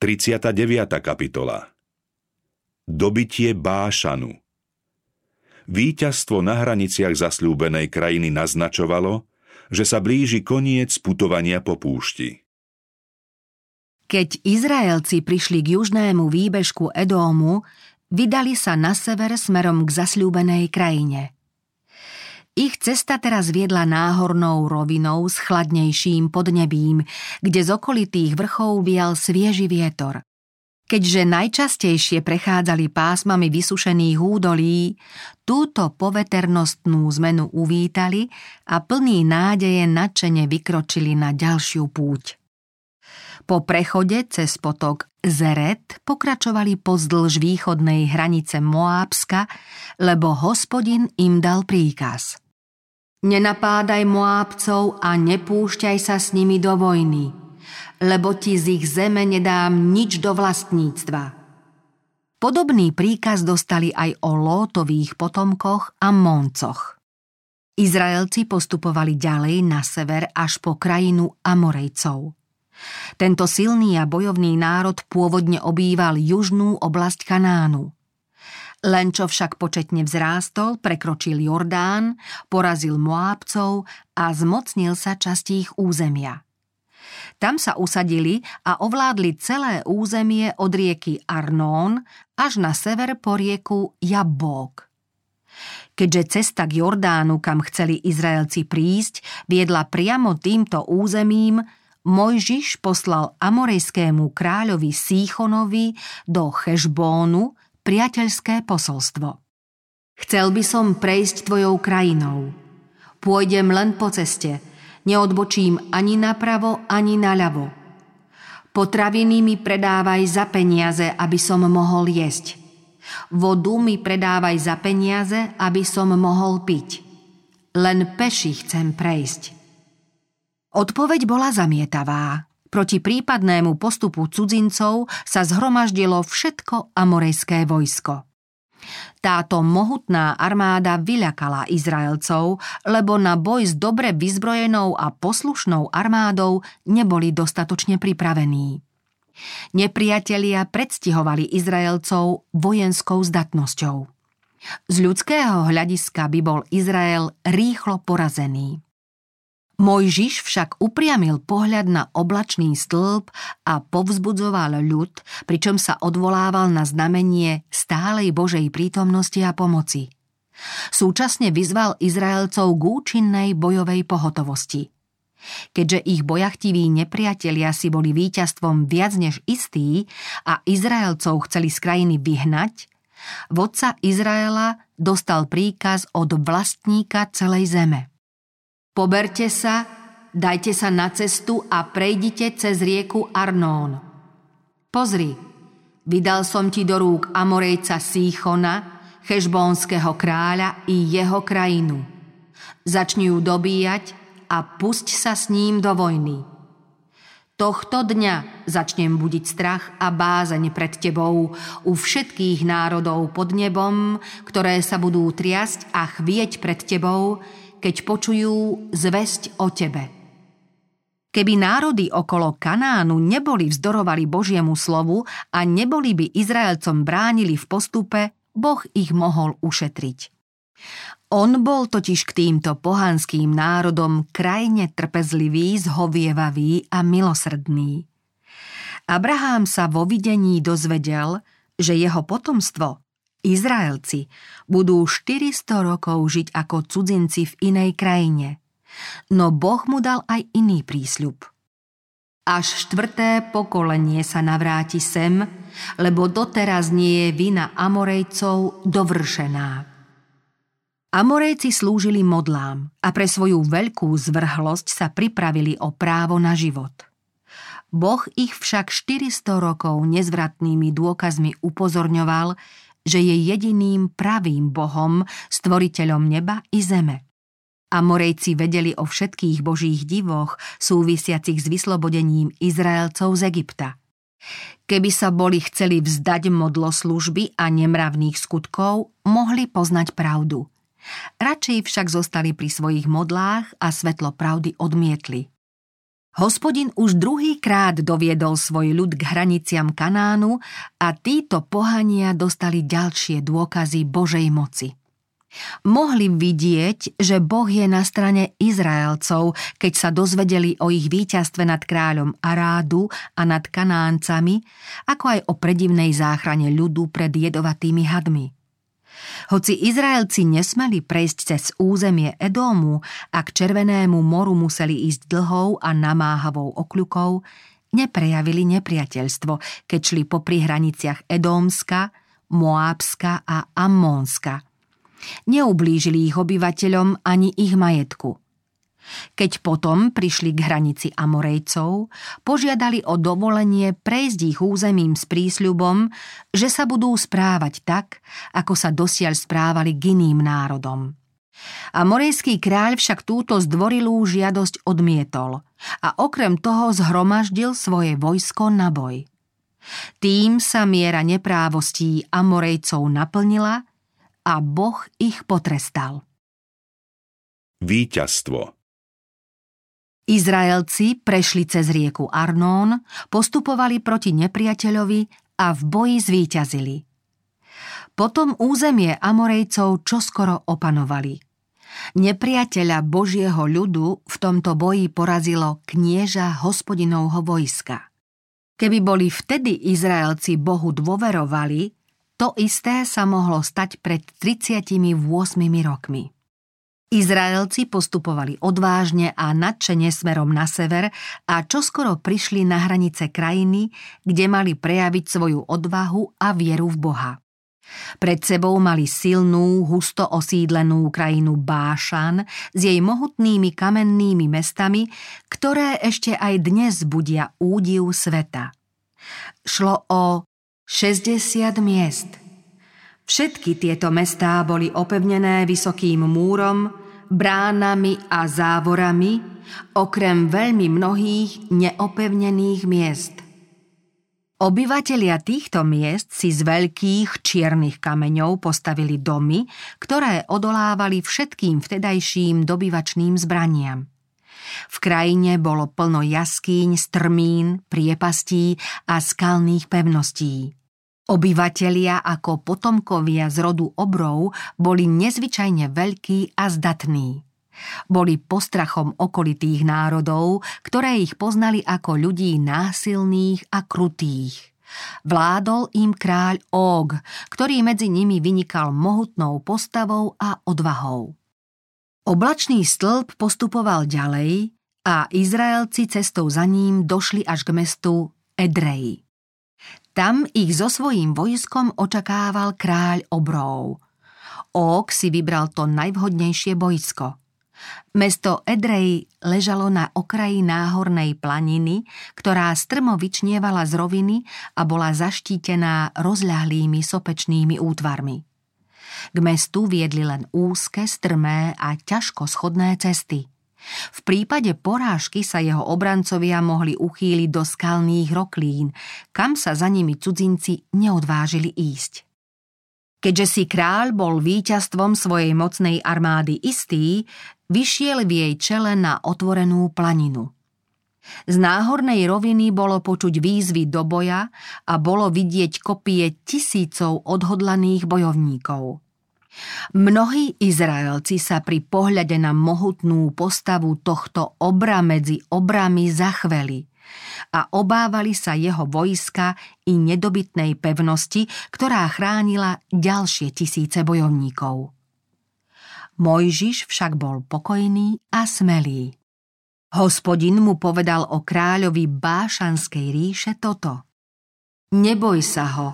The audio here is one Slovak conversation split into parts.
39. kapitola Dobitie Bášanu Výťazstvo na hraniciach zasľúbenej krajiny naznačovalo, že sa blíži koniec putovania po púšti. Keď Izraelci prišli k južnému výbežku Edómu, vydali sa na sever smerom k zasľúbenej krajine. Ich cesta teraz viedla náhornou rovinou s chladnejším podnebím, kde z okolitých vrchov vial svieži vietor. Keďže najčastejšie prechádzali pásmami vysušených údolí, túto poveternostnú zmenu uvítali a plný nádeje nadšene vykročili na ďalšiu púť. Po prechode cez potok Zeret pokračovali pozdĺž východnej hranice Moábska, lebo hospodin im dal príkaz. Nenapádaj Moábcov a nepúšťaj sa s nimi do vojny – lebo ti z ich zeme nedám nič do vlastníctva. Podobný príkaz dostali aj o Lótových potomkoch a Moncoch. Izraelci postupovali ďalej na sever až po krajinu Amorejcov. Tento silný a bojovný národ pôvodne obýval južnú oblasť Kanánu. Len čo však početne vzrástol, prekročil Jordán, porazil Moábcov a zmocnil sa častí ich územia. Tam sa usadili a ovládli celé územie od rieky Arnón až na sever po rieku Jabbok. Keďže cesta k Jordánu, kam chceli Izraelci prísť, viedla priamo týmto územím, Mojžiš poslal amorejskému kráľovi Síchonovi do Chešbónu priateľské posolstvo. Chcel by som prejsť tvojou krajinou. Pôjdem len po ceste – neodbočím ani napravo, ani naľavo. Potraviny mi predávaj za peniaze, aby som mohol jesť. Vodu mi predávaj za peniaze, aby som mohol piť. Len peši chcem prejsť. Odpoveď bola zamietavá. Proti prípadnému postupu cudzincov sa zhromaždilo všetko amorejské vojsko. Táto mohutná armáda vyľakala Izraelcov, lebo na boj s dobre vyzbrojenou a poslušnou armádou neboli dostatočne pripravení. Nepriatelia predstihovali Izraelcov vojenskou zdatnosťou. Z ľudského hľadiska by bol Izrael rýchlo porazený. Mojžiš však upriamil pohľad na oblačný stĺp a povzbudzoval ľud, pričom sa odvolával na znamenie stálej Božej prítomnosti a pomoci. Súčasne vyzval Izraelcov k účinnej bojovej pohotovosti. Keďže ich bojachtiví nepriatelia si boli víťazstvom viac než istí a Izraelcov chceli z krajiny vyhnať, vodca Izraela dostal príkaz od vlastníka celej zeme. Poberte sa, dajte sa na cestu a prejdite cez rieku Arnón. Pozri, vydal som ti do rúk Amorejca Síchona, chešbónskeho kráľa i jeho krajinu. Začni ju dobíjať a pusť sa s ním do vojny. Tohto dňa začnem budiť strach a bázeň pred tebou u všetkých národov pod nebom, ktoré sa budú triasť a chvieť pred tebou, keď počujú zväzť o tebe. Keby národy okolo Kanánu neboli vzdorovali Božiemu slovu a neboli by Izraelcom bránili v postupe, Boh ich mohol ušetriť. On bol totiž k týmto pohanským národom krajne trpezlivý, zhovievavý a milosrdný. Abraham sa vo videní dozvedel, že jeho potomstvo Izraelci budú 400 rokov žiť ako cudzinci v inej krajine. No Boh mu dal aj iný prísľub. Až štvrté pokolenie sa navráti sem, lebo doteraz nie je vina Amorejcov dovršená. Amorejci slúžili modlám a pre svoju veľkú zvrhlosť sa pripravili o právo na život. Boh ich však 400 rokov nezvratnými dôkazmi upozorňoval, že je jediným pravým Bohom, stvoriteľom neba i zeme. A Morejci vedeli o všetkých božích divoch súvisiacich s vyslobodením Izraelcov z Egypta. Keby sa boli chceli vzdať modloslužby a nemravných skutkov, mohli poznať pravdu. Radšej však zostali pri svojich modlách a svetlo pravdy odmietli. Hospodin už druhýkrát doviedol svoj ľud k hraniciam Kanánu a títo pohania dostali ďalšie dôkazy Božej moci. Mohli vidieť, že Boh je na strane Izraelcov, keď sa dozvedeli o ich víťazstve nad kráľom Arádu a nad Kanáncami, ako aj o predivnej záchrane ľudu pred jedovatými hadmi. Hoci Izraelci nesmeli prejsť cez územie Edómu a k Červenému moru museli ísť dlhou a namáhavou okľukou, neprejavili nepriateľstvo, keď šli po hraniciach Edómska, Moábska a Ammónska – Neublížili ich obyvateľom ani ich majetku. Keď potom prišli k hranici Amorejcov, požiadali o dovolenie prejsť ich územím s prísľubom, že sa budú správať tak, ako sa dosiaľ správali k iným národom. Amorejský kráľ však túto zdvorilú žiadosť odmietol a okrem toho zhromaždil svoje vojsko na boj. Tým sa miera neprávostí Amorejcov naplnila a Boh ich potrestal. Výťazstvo Izraelci prešli cez rieku Arnón, postupovali proti nepriateľovi a v boji zvíťazili. Potom územie Amorejcov čoskoro opanovali. Nepriateľa Božieho ľudu v tomto boji porazilo knieža hospodinovho vojska. Keby boli vtedy Izraelci Bohu dôverovali, to isté sa mohlo stať pred 38 rokmi. Izraelci postupovali odvážne a nadšene smerom na sever a čoskoro prišli na hranice krajiny, kde mali prejaviť svoju odvahu a vieru v Boha. Pred sebou mali silnú, husto osídlenú krajinu Bášan s jej mohutnými kamennými mestami, ktoré ešte aj dnes budia údiv sveta. Šlo o 60 miest. Všetky tieto mestá boli opevnené vysokým múrom, bránami a závorami, okrem veľmi mnohých neopevnených miest. Obyvatelia týchto miest si z veľkých čiernych kameňov postavili domy, ktoré odolávali všetkým vtedajším dobyvačným zbraniam. V krajine bolo plno jaskýň, strmín, priepastí a skalných pevností. Obyvatelia ako potomkovia z rodu obrov boli nezvyčajne veľkí a zdatní. Boli postrachom okolitých národov, ktoré ich poznali ako ľudí násilných a krutých. Vládol im kráľ Og, ktorý medzi nimi vynikal mohutnou postavou a odvahou. Oblačný stĺp postupoval ďalej a Izraelci cestou za ním došli až k mestu Edrei. Tam ich so svojím vojskom očakával kráľ obrov. Ok si vybral to najvhodnejšie bojsko. Mesto Edrej ležalo na okraji náhornej planiny, ktorá strmo vyčnievala z roviny a bola zaštítená rozľahlými sopečnými útvarmi. K mestu viedli len úzke, strmé a ťažko schodné cesty – v prípade porážky sa jeho obrancovia mohli uchýliť do skalných roklín, kam sa za nimi cudzinci neodvážili ísť. Keďže si kráľ bol víťazstvom svojej mocnej armády istý, vyšiel v jej čele na otvorenú planinu. Z náhornej roviny bolo počuť výzvy do boja a bolo vidieť kopie tisícov odhodlaných bojovníkov. Mnohí Izraelci sa pri pohľade na mohutnú postavu tohto obra medzi obrami zachveli a obávali sa jeho vojska i nedobytnej pevnosti, ktorá chránila ďalšie tisíce bojovníkov. Mojžiš však bol pokojný a smelý. Hospodin mu povedal o kráľovi Bášanskej ríše toto. Neboj sa ho,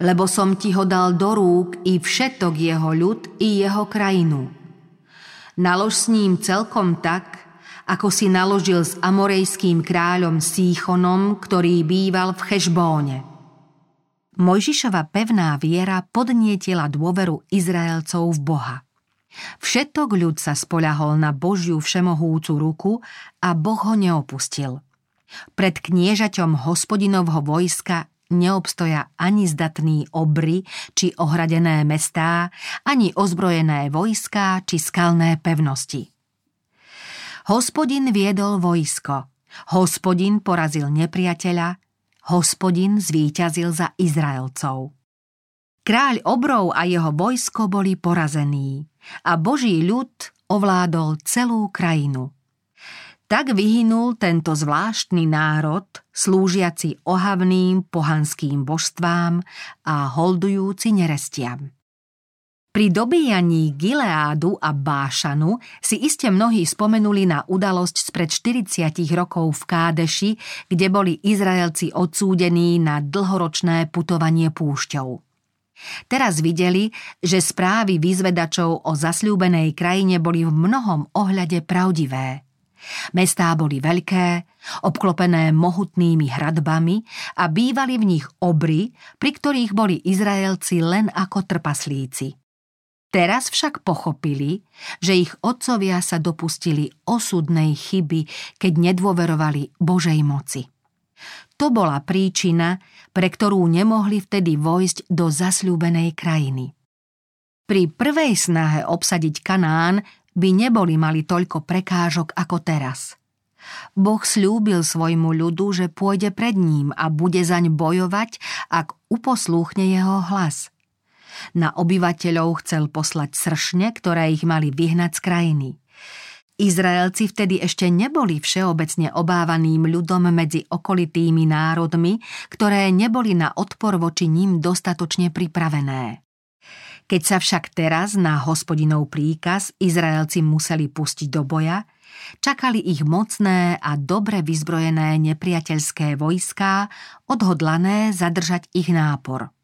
lebo som ti ho dal do rúk i všetok jeho ľud i jeho krajinu. Nalož s ním celkom tak, ako si naložil s amorejským kráľom Síchonom, ktorý býval v Chešbóne. Mojžišova pevná viera podnietila dôveru Izraelcov v Boha. Všetok ľud sa spoľahol na Božiu všemohúcu ruku a Boh ho neopustil. Pred kniežaťom hospodinovho vojska neobstoja ani zdatný obry či ohradené mestá, ani ozbrojené vojská či skalné pevnosti. Hospodin viedol vojsko, Hospodin porazil nepriateľa, hospodin zvíťazil za Izraelcov. Kráľ obrov a jeho vojsko boli porazení a Boží ľud ovládol celú krajinu. Tak vyhynul tento zvláštny národ, slúžiaci ohavným pohanským božstvám a holdujúci nerestiam. Pri dobíjaní Gileádu a Bášanu si iste mnohí spomenuli na udalosť spred 40 rokov v Kádeši, kde boli Izraelci odsúdení na dlhoročné putovanie púšťou. Teraz videli, že správy vyzvedačov o zasľúbenej krajine boli v mnohom ohľade pravdivé. Mestá boli veľké, obklopené mohutnými hradbami a bývali v nich obry, pri ktorých boli Izraelci len ako trpaslíci. Teraz však pochopili, že ich otcovia sa dopustili osudnej chyby, keď nedôverovali Božej moci. To bola príčina, pre ktorú nemohli vtedy vojsť do zasľúbenej krajiny. Pri prvej snahe obsadiť Kanán by neboli mali toľko prekážok ako teraz. Boh slúbil svojmu ľudu, že pôjde pred ním a bude zaň bojovať, ak uposlúchne jeho hlas – na obyvateľov chcel poslať sršne, ktoré ich mali vyhnať z krajiny. Izraelci vtedy ešte neboli všeobecne obávaným ľudom medzi okolitými národmi, ktoré neboli na odpor voči ním dostatočne pripravené. Keď sa však teraz na hospodinov príkaz Izraelci museli pustiť do boja, čakali ich mocné a dobre vyzbrojené nepriateľské vojská, odhodlané zadržať ich nápor.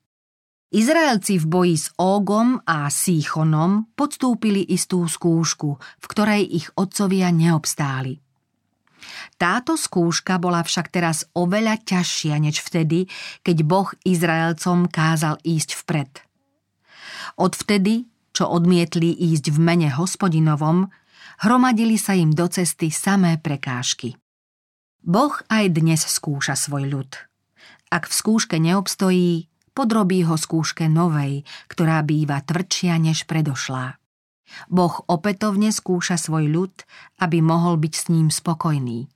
Izraelci v boji s Ógom a Síchonom podstúpili istú skúšku, v ktorej ich otcovia neobstáli. Táto skúška bola však teraz oveľa ťažšia než vtedy, keď Boh Izraelcom kázal ísť vpred. Odvtedy, čo odmietli ísť v mene hospodinovom, hromadili sa im do cesty samé prekážky. Boh aj dnes skúša svoj ľud. Ak v skúške neobstojí, podrobí ho skúške novej, ktorá býva tvrdšia než predošlá. Boh opätovne skúša svoj ľud, aby mohol byť s ním spokojný.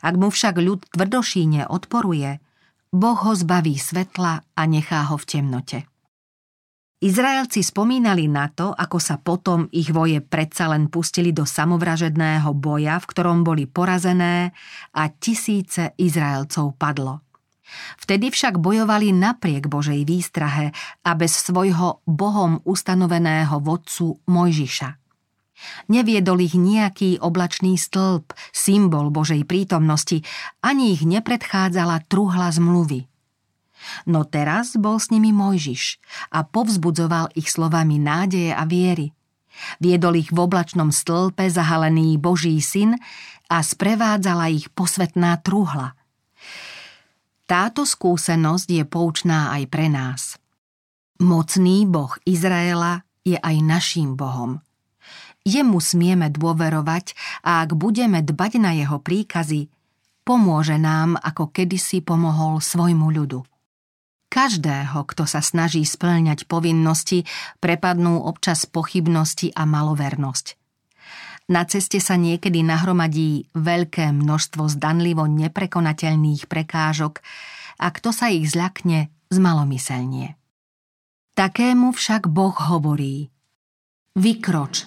Ak mu však ľud tvrdošíne odporuje, Boh ho zbaví svetla a nechá ho v temnote. Izraelci spomínali na to, ako sa potom ich voje predsa len pustili do samovražedného boja, v ktorom boli porazené a tisíce Izraelcov padlo. Vtedy však bojovali napriek Božej výstrahe a bez svojho Bohom ustanoveného vodcu Mojžiša. Neviedol ich nejaký oblačný stĺp, symbol Božej prítomnosti, ani ich nepredchádzala truhla zmluvy. No teraz bol s nimi Mojžiš a povzbudzoval ich slovami nádeje a viery. Viedol ich v oblačnom stĺpe zahalený Boží syn a sprevádzala ich posvetná truhla. Táto skúsenosť je poučná aj pre nás. Mocný Boh Izraela je aj naším Bohom. Jemu smieme dôverovať a ak budeme dbať na jeho príkazy, pomôže nám, ako kedysi pomohol svojmu ľudu. Každého, kto sa snaží splňať povinnosti, prepadnú občas pochybnosti a malovernosť. Na ceste sa niekedy nahromadí veľké množstvo zdanlivo neprekonateľných prekážok a kto sa ich zľakne, zmalomyselnie. Takému však Boh hovorí Vykroč,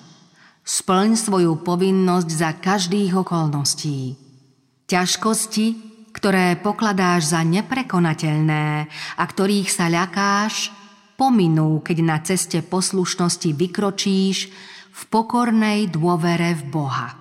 splň svoju povinnosť za každých okolností. Ťažkosti, ktoré pokladáš za neprekonateľné a ktorých sa ľakáš, pominú, keď na ceste poslušnosti vykročíš v pokornej dôvere v Boha.